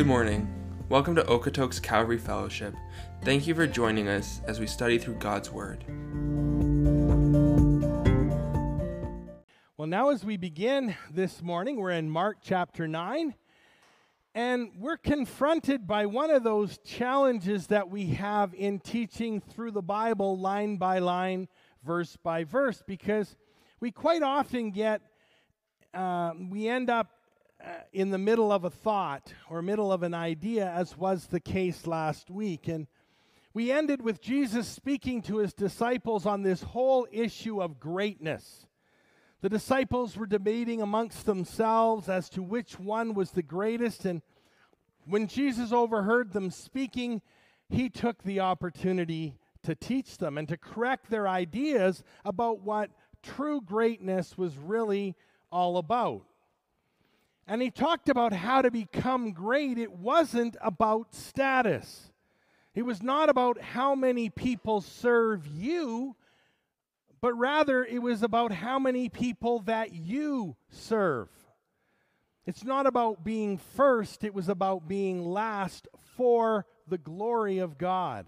Good morning. Welcome to Okotoks Calvary Fellowship. Thank you for joining us as we study through God's Word. Well, now as we begin this morning, we're in Mark chapter 9, and we're confronted by one of those challenges that we have in teaching through the Bible line by line, verse by verse, because we quite often get, uh, we end up uh, in the middle of a thought or middle of an idea, as was the case last week. And we ended with Jesus speaking to his disciples on this whole issue of greatness. The disciples were debating amongst themselves as to which one was the greatest. And when Jesus overheard them speaking, he took the opportunity to teach them and to correct their ideas about what true greatness was really all about. And he talked about how to become great. It wasn't about status, it was not about how many people serve you, but rather it was about how many people that you serve. It's not about being first, it was about being last for the glory of God.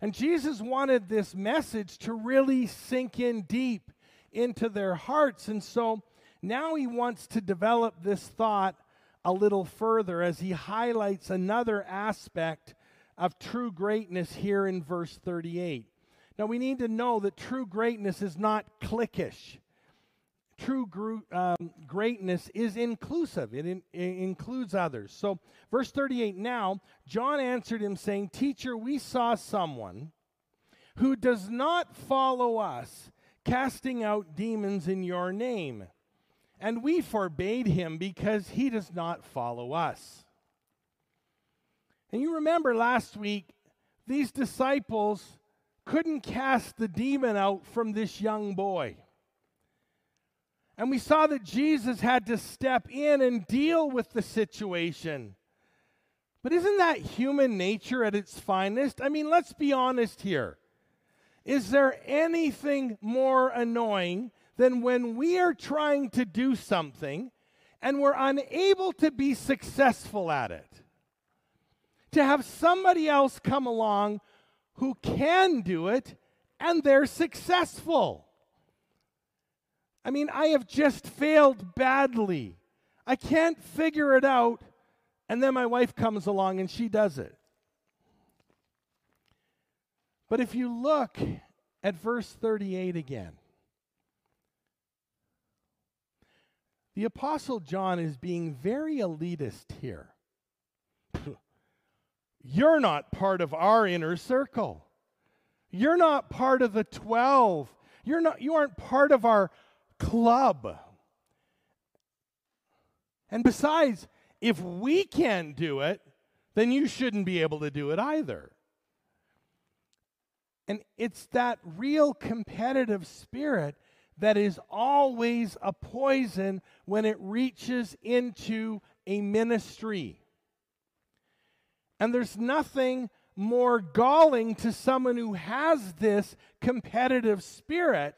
And Jesus wanted this message to really sink in deep into their hearts. And so now he wants to develop this thought a little further as he highlights another aspect of true greatness here in verse 38. Now, we need to know that true greatness is not cliquish. True um, greatness is inclusive, it, in, it includes others. So, verse 38 now, John answered him, saying, Teacher, we saw someone who does not follow us, casting out demons in your name. And we forbade him because he does not follow us. And you remember last week, these disciples couldn't cast the demon out from this young boy. And we saw that Jesus had to step in and deal with the situation. But isn't that human nature at its finest? I mean, let's be honest here. Is there anything more annoying than when we are trying to do something and we're unable to be successful at it? To have somebody else come along who can do it and they're successful. I mean, I have just failed badly. I can't figure it out. And then my wife comes along and she does it. But if you look at verse 38 again, the Apostle John is being very elitist here. You're not part of our inner circle. You're not part of the 12. You're not you aren't part of our club. And besides, if we can't do it, then you shouldn't be able to do it either. And it's that real competitive spirit that is always a poison when it reaches into a ministry. And there's nothing more galling to someone who has this competitive spirit.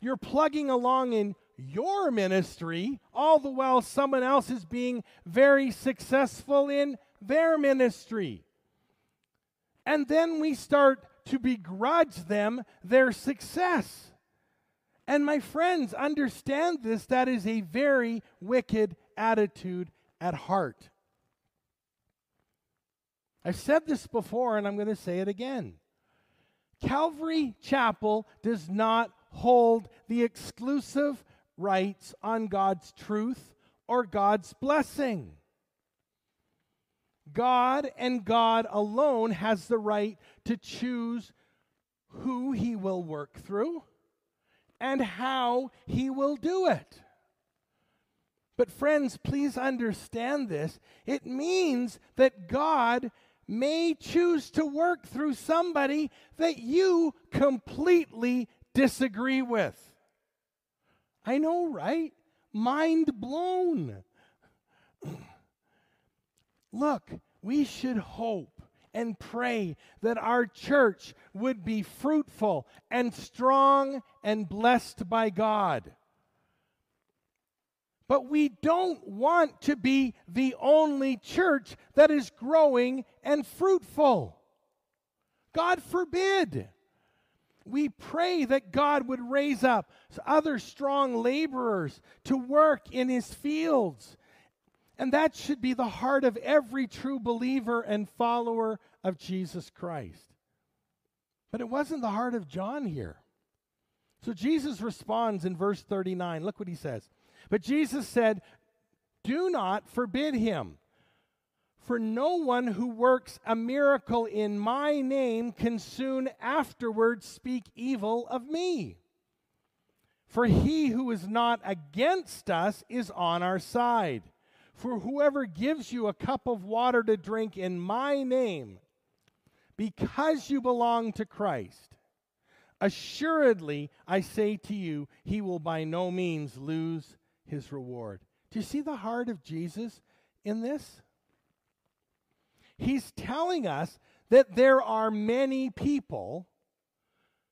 You're plugging along in your ministry, all the while someone else is being very successful in their ministry. And then we start to begrudge them their success. And my friends, understand this. That is a very wicked attitude at heart. I've said this before and I'm going to say it again. Calvary Chapel does not hold the exclusive rights on God's truth or God's blessing. God and God alone has the right to choose who he will work through and how he will do it. But, friends, please understand this. It means that God may choose to work through somebody that you completely disagree with. I know, right? Mind blown. Look, we should hope and pray that our church would be fruitful and strong and blessed by God. But we don't want to be the only church that is growing and fruitful. God forbid. We pray that God would raise up other strong laborers to work in his fields. And that should be the heart of every true believer and follower of Jesus Christ. But it wasn't the heart of John here. So Jesus responds in verse 39. Look what he says. But Jesus said, Do not forbid him. For no one who works a miracle in my name can soon afterwards speak evil of me. For he who is not against us is on our side. For whoever gives you a cup of water to drink in my name, because you belong to Christ, assuredly I say to you, he will by no means lose his reward. Do you see the heart of Jesus in this? He's telling us that there are many people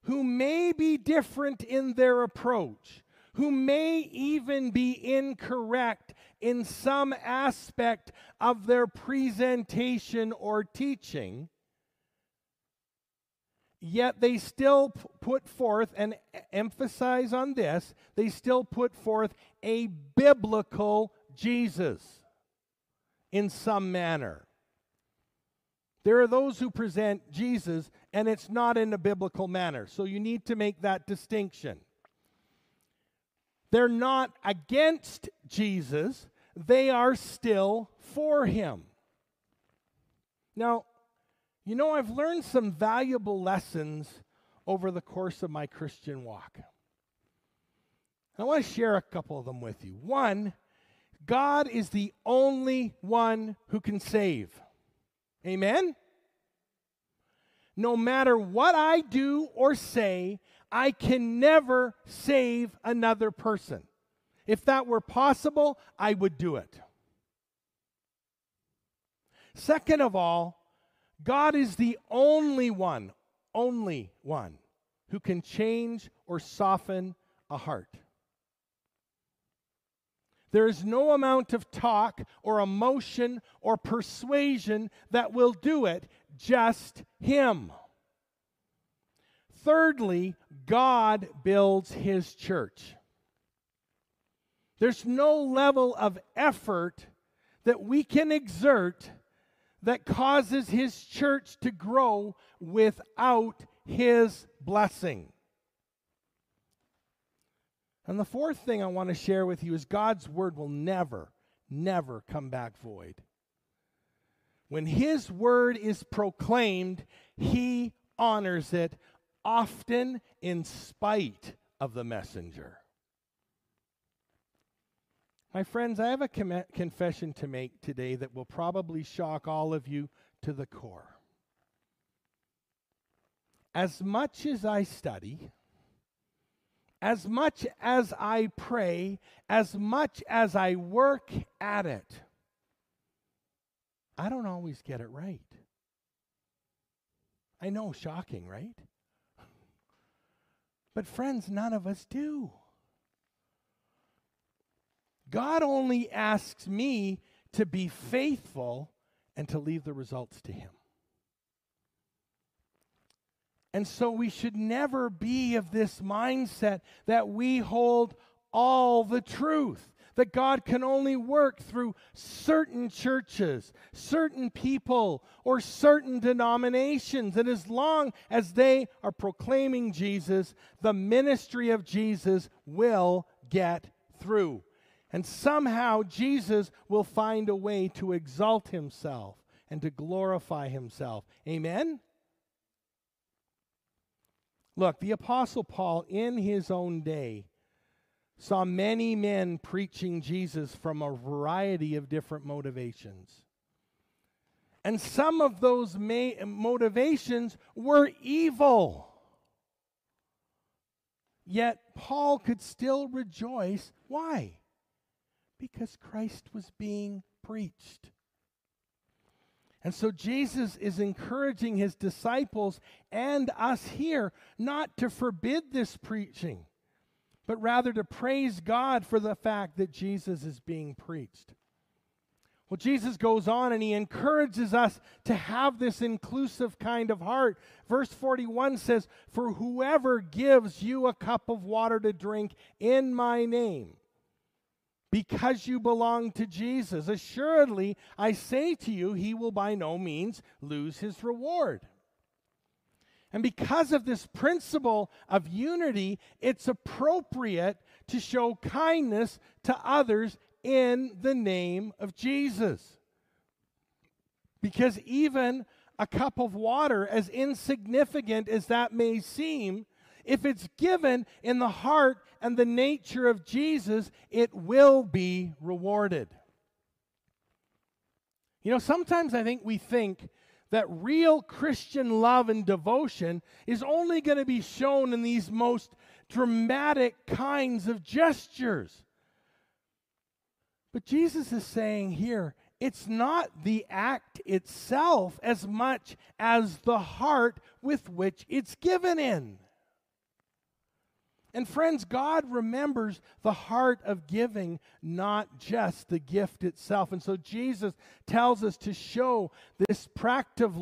who may be different in their approach, who may even be incorrect in some aspect of their presentation or teaching, yet they still p- put forth and emphasize on this, they still put forth a biblical Jesus in some manner. There are those who present Jesus and it's not in a biblical manner. So you need to make that distinction. They're not against Jesus, they are still for him. Now, you know, I've learned some valuable lessons over the course of my Christian walk. I want to share a couple of them with you. One, God is the only one who can save. Amen? No matter what I do or say, I can never save another person. If that were possible, I would do it. Second of all, God is the only one, only one, who can change or soften a heart. There is no amount of talk or emotion or persuasion that will do it, just Him. Thirdly, God builds His church. There's no level of effort that we can exert that causes His church to grow without His blessing. And the fourth thing I want to share with you is God's word will never, never come back void. When his word is proclaimed, he honors it, often in spite of the messenger. My friends, I have a com- confession to make today that will probably shock all of you to the core. As much as I study, as much as I pray, as much as I work at it, I don't always get it right. I know, shocking, right? But, friends, none of us do. God only asks me to be faithful and to leave the results to Him. And so we should never be of this mindset that we hold all the truth, that God can only work through certain churches, certain people, or certain denominations. And as long as they are proclaiming Jesus, the ministry of Jesus will get through. And somehow Jesus will find a way to exalt himself and to glorify himself. Amen? Look, the Apostle Paul, in his own day, saw many men preaching Jesus from a variety of different motivations. And some of those ma- motivations were evil. Yet Paul could still rejoice. Why? Because Christ was being preached. And so Jesus is encouraging his disciples and us here not to forbid this preaching, but rather to praise God for the fact that Jesus is being preached. Well, Jesus goes on and he encourages us to have this inclusive kind of heart. Verse 41 says, For whoever gives you a cup of water to drink in my name, because you belong to Jesus, assuredly I say to you, he will by no means lose his reward. And because of this principle of unity, it's appropriate to show kindness to others in the name of Jesus. Because even a cup of water, as insignificant as that may seem, if it's given in the heart and the nature of Jesus, it will be rewarded. You know, sometimes I think we think that real Christian love and devotion is only going to be shown in these most dramatic kinds of gestures. But Jesus is saying here, it's not the act itself as much as the heart with which it's given in. And friends, God remembers the heart of giving, not just the gift itself. And so Jesus tells us to show this practical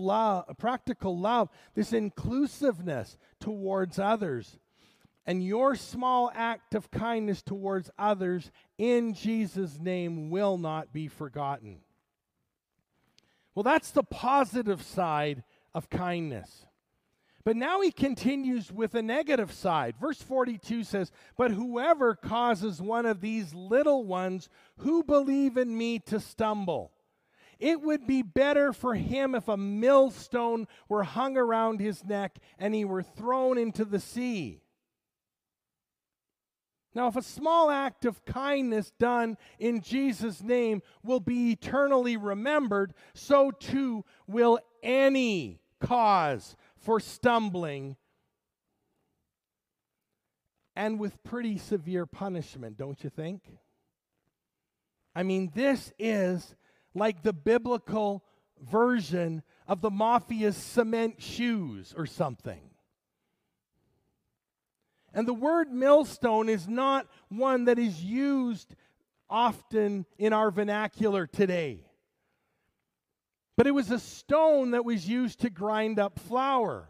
love, this inclusiveness towards others. And your small act of kindness towards others in Jesus' name will not be forgotten. Well, that's the positive side of kindness. But now he continues with a negative side. Verse 42 says, But whoever causes one of these little ones who believe in me to stumble, it would be better for him if a millstone were hung around his neck and he were thrown into the sea. Now, if a small act of kindness done in Jesus' name will be eternally remembered, so too will any cause for stumbling and with pretty severe punishment, don't you think? I mean, this is like the biblical version of the mafia's cement shoes or something. And the word millstone is not one that is used often in our vernacular today. But it was a stone that was used to grind up flour.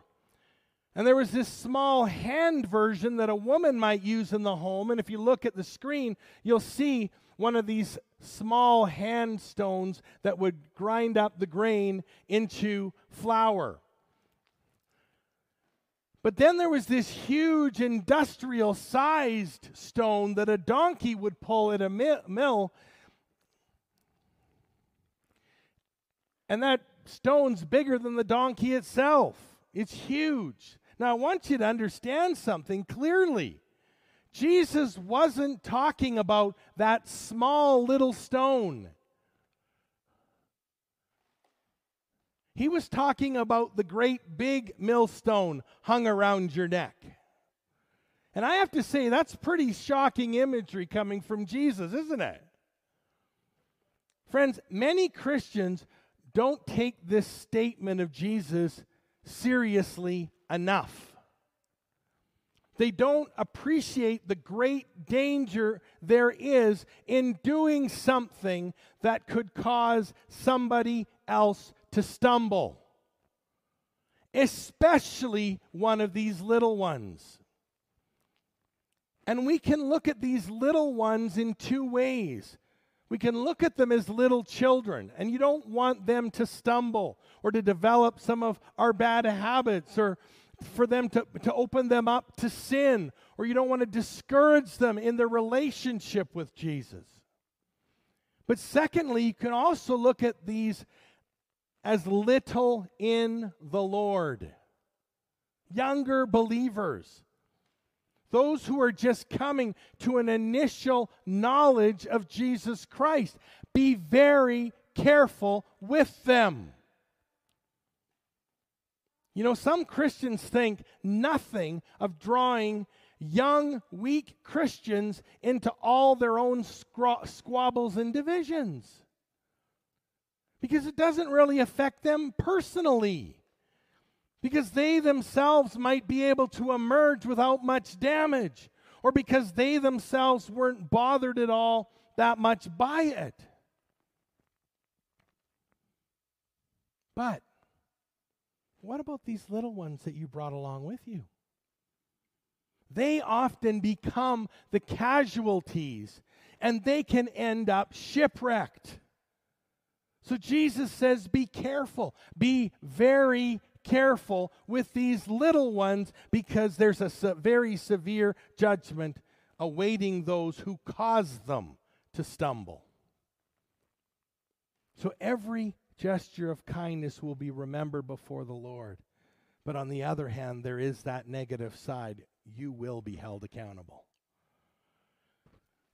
And there was this small hand version that a woman might use in the home. And if you look at the screen, you'll see one of these small hand stones that would grind up the grain into flour. But then there was this huge industrial sized stone that a donkey would pull at a mill. And that stone's bigger than the donkey itself. It's huge. Now, I want you to understand something clearly. Jesus wasn't talking about that small little stone. He was talking about the great big millstone hung around your neck. And I have to say, that's pretty shocking imagery coming from Jesus, isn't it? Friends, many Christians don't take this statement of Jesus seriously enough. They don't appreciate the great danger there is in doing something that could cause somebody else to stumble, especially one of these little ones. And we can look at these little ones in two ways. We can look at them as little children, and you don't want them to stumble or to develop some of our bad habits or for them to, to open them up to sin, or you don't want to discourage them in their relationship with Jesus. But secondly, you can also look at these as little in the Lord. Younger believers, those who are just coming to an initial knowledge of Jesus Christ, be very careful with them. You know, some Christians think nothing of drawing young, weak Christians into all their own squabbles and divisions because it doesn't really affect them personally. Because they themselves might be able to emerge without much damage. or because they themselves weren't bothered at all that much by it. But what about these little ones that you brought along with you? They often become the casualties and they can end up shipwrecked. So Jesus says, Be careful, be very careful with these little ones because there's a se- very severe judgment awaiting those who cause them to stumble. So every gesture of kindness will be remembered before the Lord. But on the other hand, there is that negative side. You will be held accountable.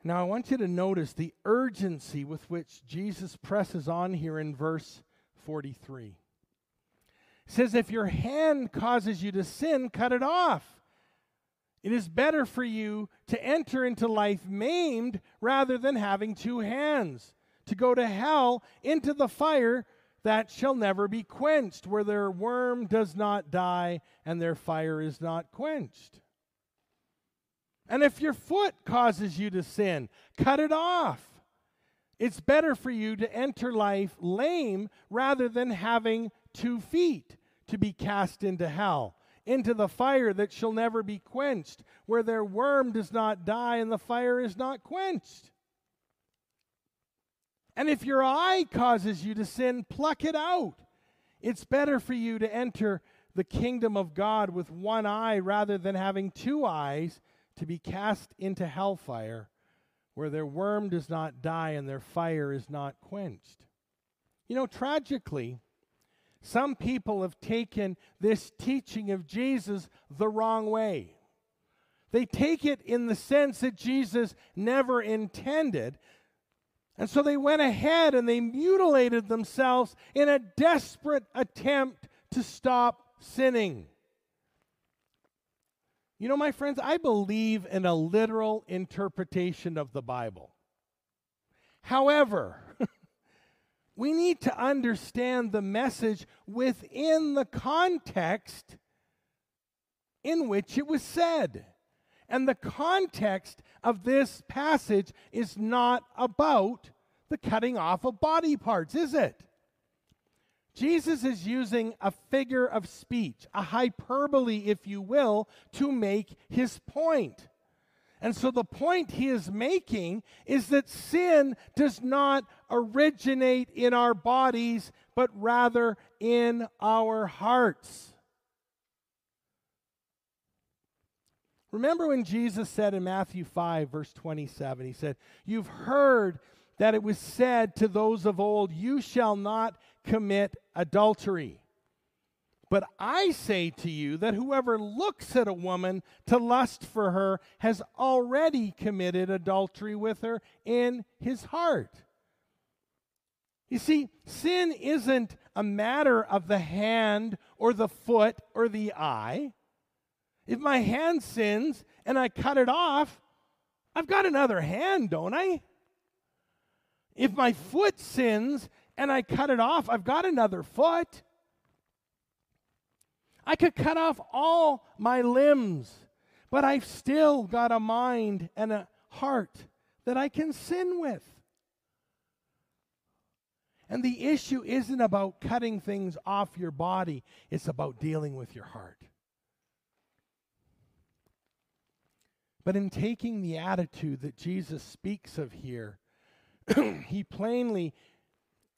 Now, I want you to notice the urgency with which Jesus presses on here in verse 43. Says, If your hand causes you to sin, cut it off. It is better for you to enter into life maimed rather than having two hands, to go to hell into the fire that shall never be quenched, where their worm does not die and their fire is not quenched. And if your foot causes you to sin, cut it off. It's better for you to enter life lame rather than having two feet to be cast into hell, into the fire that shall never be quenched, where their worm does not die and the fire is not quenched. And if your eye causes you to sin, pluck it out. It's better for you to enter the kingdom of God with one eye rather than having two eyes to be cast into hellfire, where their worm does not die and their fire is not quenched. You know, tragically, some people have taken this teaching of Jesus the wrong way. They take it in the sense that Jesus never intended. And so they went ahead and they mutilated themselves in a desperate attempt to stop sinning. You know, my friends, I believe in a literal interpretation of the Bible. However, we need to understand the message within the context in which it was said. And the context of this passage is not about the cutting off of body parts, is it? Jesus is using a figure of speech, a hyperbole, if you will, to make his point. And so the point he is making is that sin does not originate in our bodies, but rather in our hearts. Remember when Jesus said in Matthew 5, verse 27, he said, You've heard that it was said to those of old, You shall not commit adultery. But I say to you that whoever looks at a woman to lust for her has already committed adultery with her in his heart. You see, sin isn't a matter of the hand or the foot or the eye. If my hand sins and I cut it off, I've got another hand, don't I? If my foot sins and I cut it off, I've got another foot. I could cut off all my limbs, but I've still got a mind and a heart that I can sin with. And the issue isn't about cutting things off your body, it's about dealing with your heart. But in taking the attitude that Jesus speaks of here, he plainly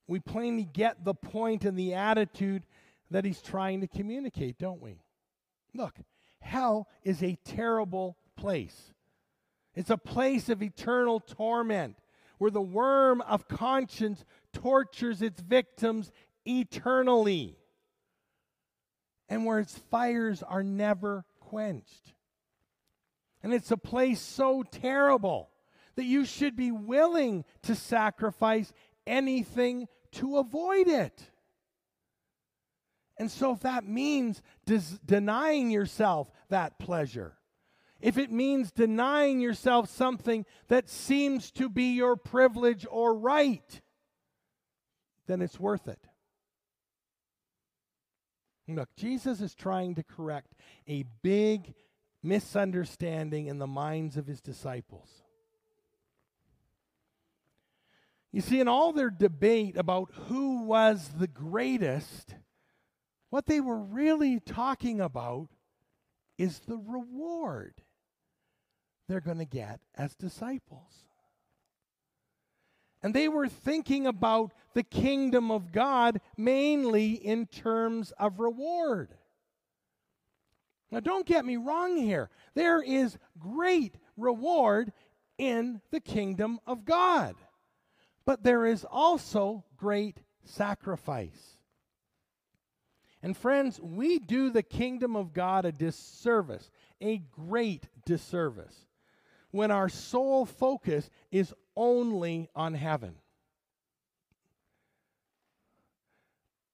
we plainly get the point and the attitude that he's trying to communicate, don't we? Look, hell is a terrible place. It's a place of eternal torment where the worm of conscience tortures its victims eternally and where its fires are never quenched. And it's a place so terrible that you should be willing to sacrifice anything to avoid it. And so, if that means des- denying yourself that pleasure, if it means denying yourself something that seems to be your privilege or right, then it's worth it. Look, Jesus is trying to correct a big misunderstanding in the minds of his disciples. You see, in all their debate about who was the greatest, what they were really talking about is the reward they're going to get as disciples. And they were thinking about the kingdom of God mainly in terms of reward. Now, don't get me wrong here. There is great reward in the kingdom of God, but there is also great sacrifice. And friends, we do the kingdom of God a disservice, a great disservice, when our sole focus is only on heaven.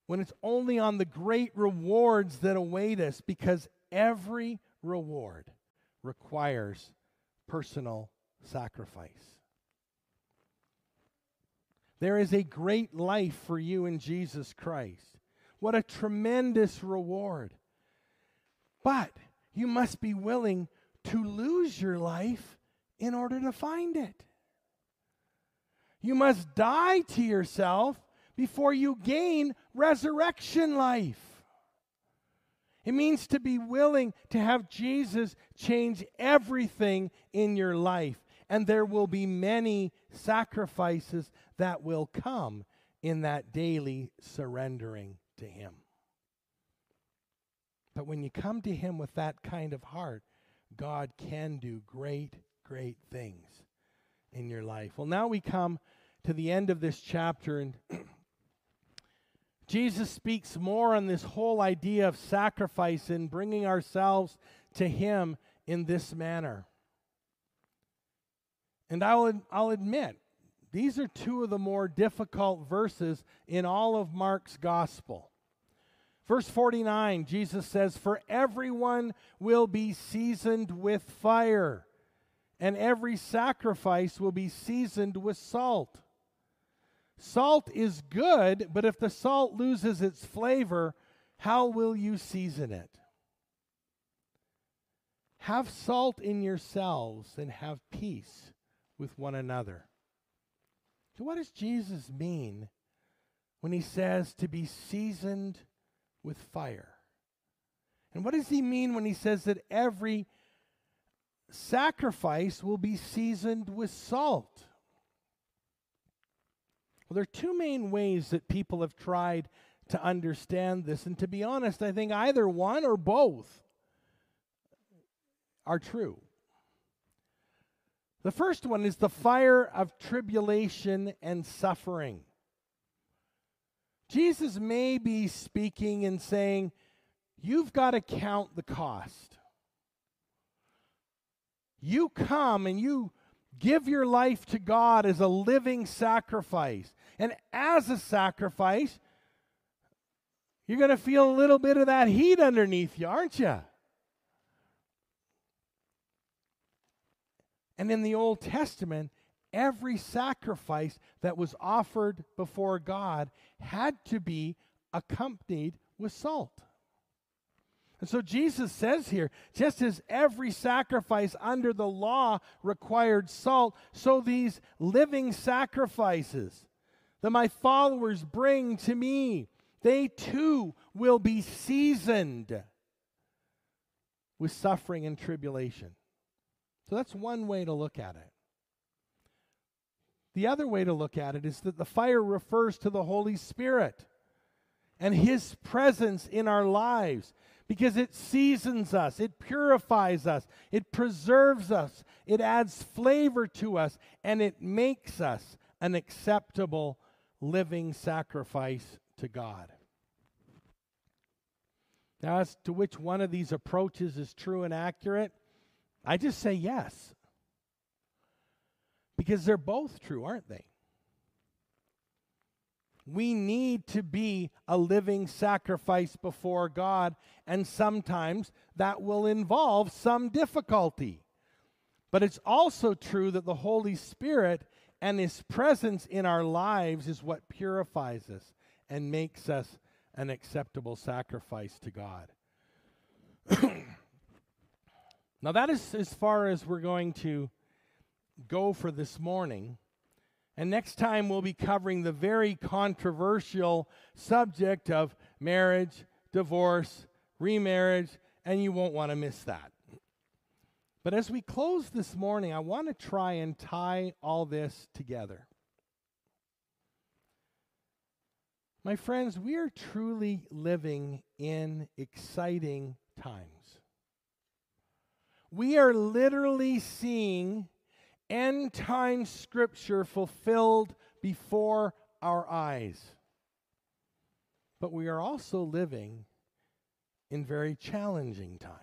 When it's only on the great rewards that await us, because every reward requires personal sacrifice. There is a great life for you in Jesus Christ. What a tremendous reward. But you must be willing to lose your life in order to find it. You must die to yourself before you gain resurrection life. It means to be willing to have Jesus change everything in your life. And there will be many sacrifices that will come in that daily surrendering to Him. But when you come to Him with that kind of heart, God can do great, great things in your life. Well, now we come to the end of this chapter, and Jesus speaks more on this whole idea of sacrifice and bringing ourselves to Him in this manner. And I'll, I'll admit, these are two of the more difficult verses in all of Mark's gospel. Verse 49, Jesus says, For everyone will be seasoned with fire, and every sacrifice will be seasoned with salt. Salt is good, but if the salt loses its flavor, how will you season it? Have salt in yourselves and have peace with one another. So, what does Jesus mean when he says to be seasoned with fire? And what does he mean when he says that every sacrifice will be seasoned with salt? Well, there are two main ways that people have tried to understand this. And to be honest, I think either one or both are true. The first one is the fire of tribulation and suffering. Jesus may be speaking and saying, You've got to count the cost. You come and you Give your life to God as a living sacrifice. And as a sacrifice, you're going to feel a little bit of that heat underneath you, aren't you? And in the Old Testament, every sacrifice that was offered before God had to be accompanied with salt. And so Jesus says here just as every sacrifice under the law required salt, so these living sacrifices that my followers bring to me, they too will be seasoned with suffering and tribulation. So that's one way to look at it. The other way to look at it is that the fire refers to the Holy Spirit and His presence in our lives because it seasons us, it purifies us, it preserves us, it adds flavor to us, and it makes us an acceptable living sacrifice to God. Now, as to which one of these approaches is true and accurate, I just say yes. Because they're both true, aren't they? We need to be a living sacrifice before God, and sometimes that will involve some difficulty. But it's also true that the Holy Spirit and His presence in our lives is what purifies us and makes us an acceptable sacrifice to God. Now, that is as far as we're going to go for this morning. And next time we'll be covering the very controversial subject of marriage, divorce, remarriage, and you won't want to miss that. But as we close this morning, I want to try and tie all this together. My friends, we are truly living in exciting times. We are literally seeing end time scripture fulfilled before our eyes. But we are also living in very challenging times.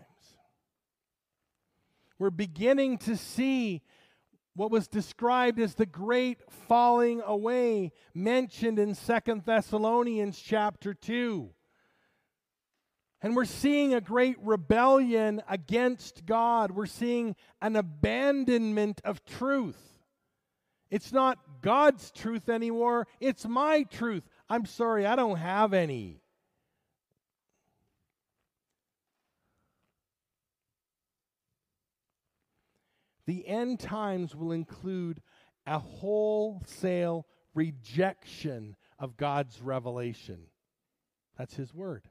We're beginning to see what was described as the great falling away mentioned in Second Thessalonians chapter 2. And we're seeing a great rebellion against God. We're seeing an abandonment of truth. It's not God's truth anymore, it's my truth. I'm sorry, I don't have any. The end times will include a wholesale rejection of God's revelation. That's His Word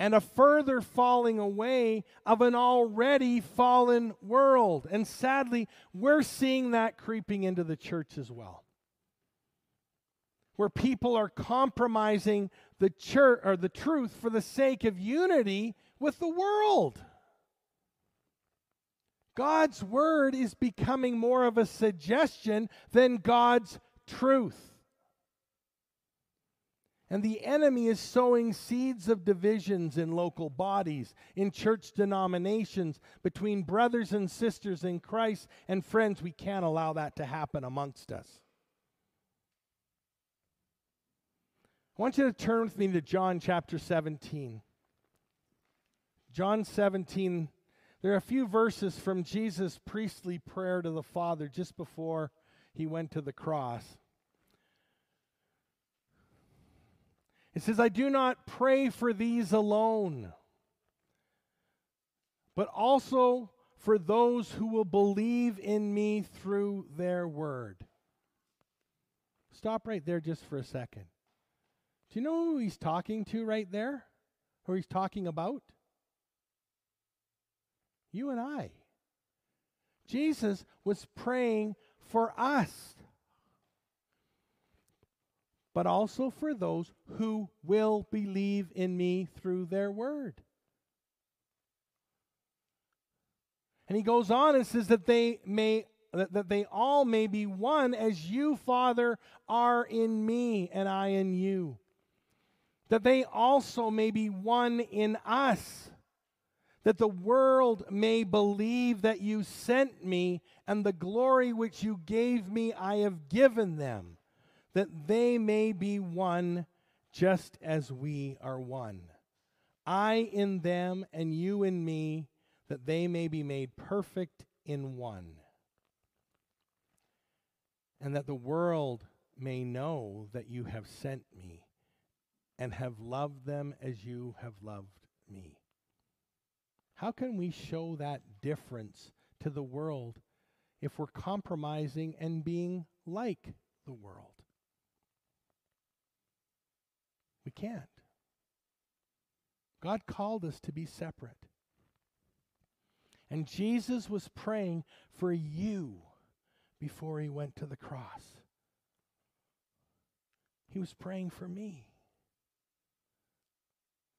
and a further falling away of an already fallen world. And sadly, we're seeing that creeping into the church as well. Where people are compromising the church or the truth for the sake of unity with the world. God's word is becoming more of a suggestion than God's truth. And the enemy is sowing seeds of divisions in local bodies, in church denominations, between brothers and sisters in Christ. And friends, we can't allow that to happen amongst us. I want you to turn with me to John chapter 17. John 17, there are a few verses from Jesus' priestly prayer to the Father just before he went to the cross. It says, I do not pray for these alone, but also for those who will believe in me through their word. Stop right there just for a second. Do you know who he's talking to right there? Who he's talking about? You and I. Jesus was praying for us but also for those who will believe in me through their word. And he goes on and says that they may that, that they all may be one as you father are in me and I in you. That they also may be one in us. That the world may believe that you sent me and the glory which you gave me I have given them that they may be one just as we are one. I in them and you in me, that they may be made perfect in one. And that the world may know that you have sent me and have loved them as you have loved me. How can we show that difference to the world if we're compromising and being like the world? We can't. God called us to be separate. And Jesus was praying for you before he went to the cross. He was praying for me.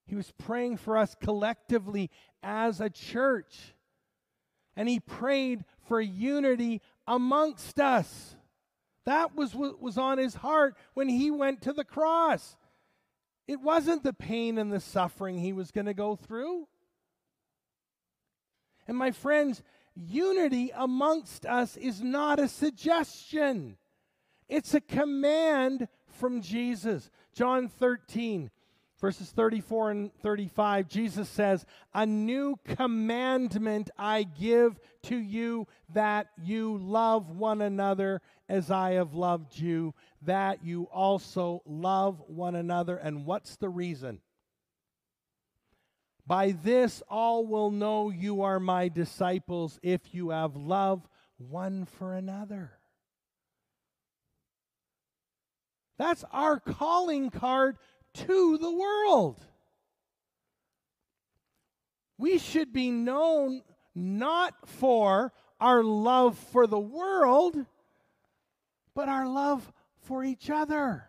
He was praying for us collectively as a church. And he prayed for unity amongst us. That was what was on his heart when he went to the cross. It wasn't the pain and the suffering he was going to go through. And my friends, unity amongst us is not a suggestion, it's a command from Jesus. John 13, verses 34 and 35, Jesus says, A new commandment I give to you that you love one another as I have loved you, that you also love one another. And what's the reason? By this all will know you are my disciples if you have love one for another. That's our calling card to the world. We should be known not for our love for the world, but our love for each other.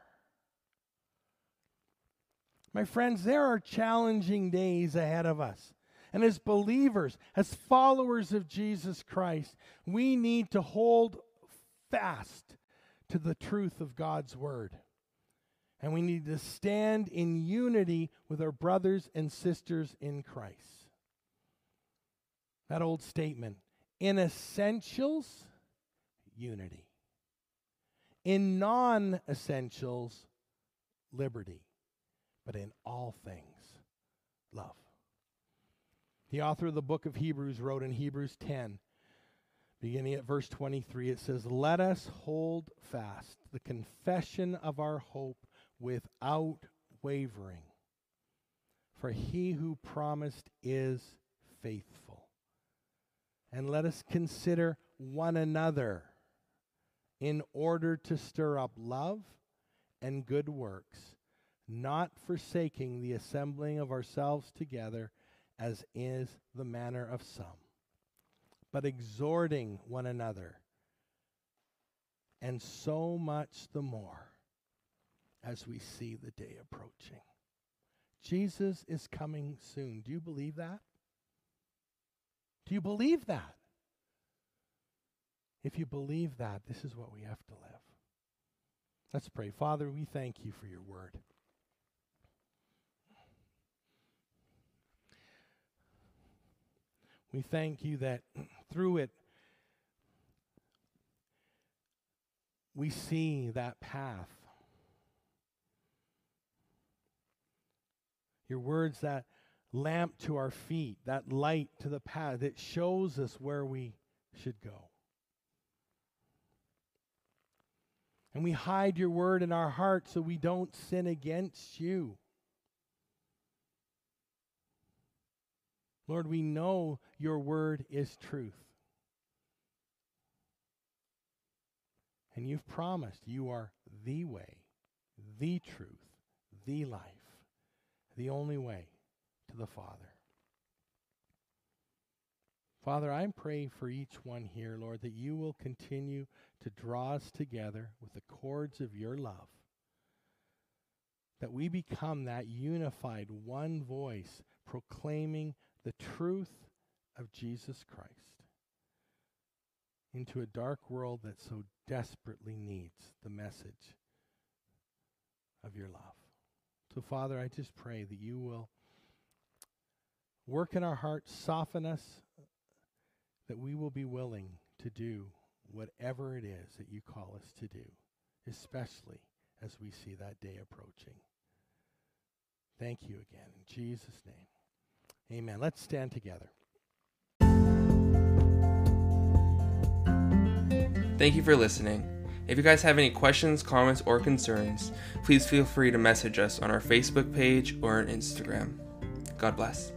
My friends, there are challenging days ahead of us. And as believers, as followers of Jesus Christ, we need to hold fast to the truth of God's word. And we need to stand in unity with our brothers and sisters in Christ. That old statement in essentials, unity. In non essentials, liberty. But in all things, love. The author of the book of Hebrews wrote in Hebrews 10, beginning at verse 23, it says, Let us hold fast the confession of our hope without wavering. For he who promised is faithful. And let us consider one another in order to stir up love and good works, not forsaking the assembling of ourselves together, as is the manner of some, but exhorting one another, and so much the more as we see the day approaching. Jesus is coming soon. Do you believe that? Do you believe that? If you believe that, this is what we have to live. Let's pray. Father, we thank you for your word. We thank you that through it we see that path Your words, that lamp to our feet, that light to the path, that shows us where we should go. And we hide your word in our hearts so we don't sin against you. Lord, we know your word is truth. And you've promised you are the way, the truth, the life the only way to the Father. Father, I pray for each one here, Lord, that you will continue to draw us together with the cords of your love. That we become that unified one voice proclaiming the truth of Jesus Christ into a dark world that so desperately needs the message of your love. So, Father, I just pray that you will work in our hearts, soften us, that we will be willing to do whatever it is that you call us to do, especially as we see that day approaching. Thank you again. In Jesus' name. Amen. Let's stand together. Thank you for listening. If you guys have any questions, comments, or concerns, please feel free to message us on our Facebook page or on Instagram. God bless.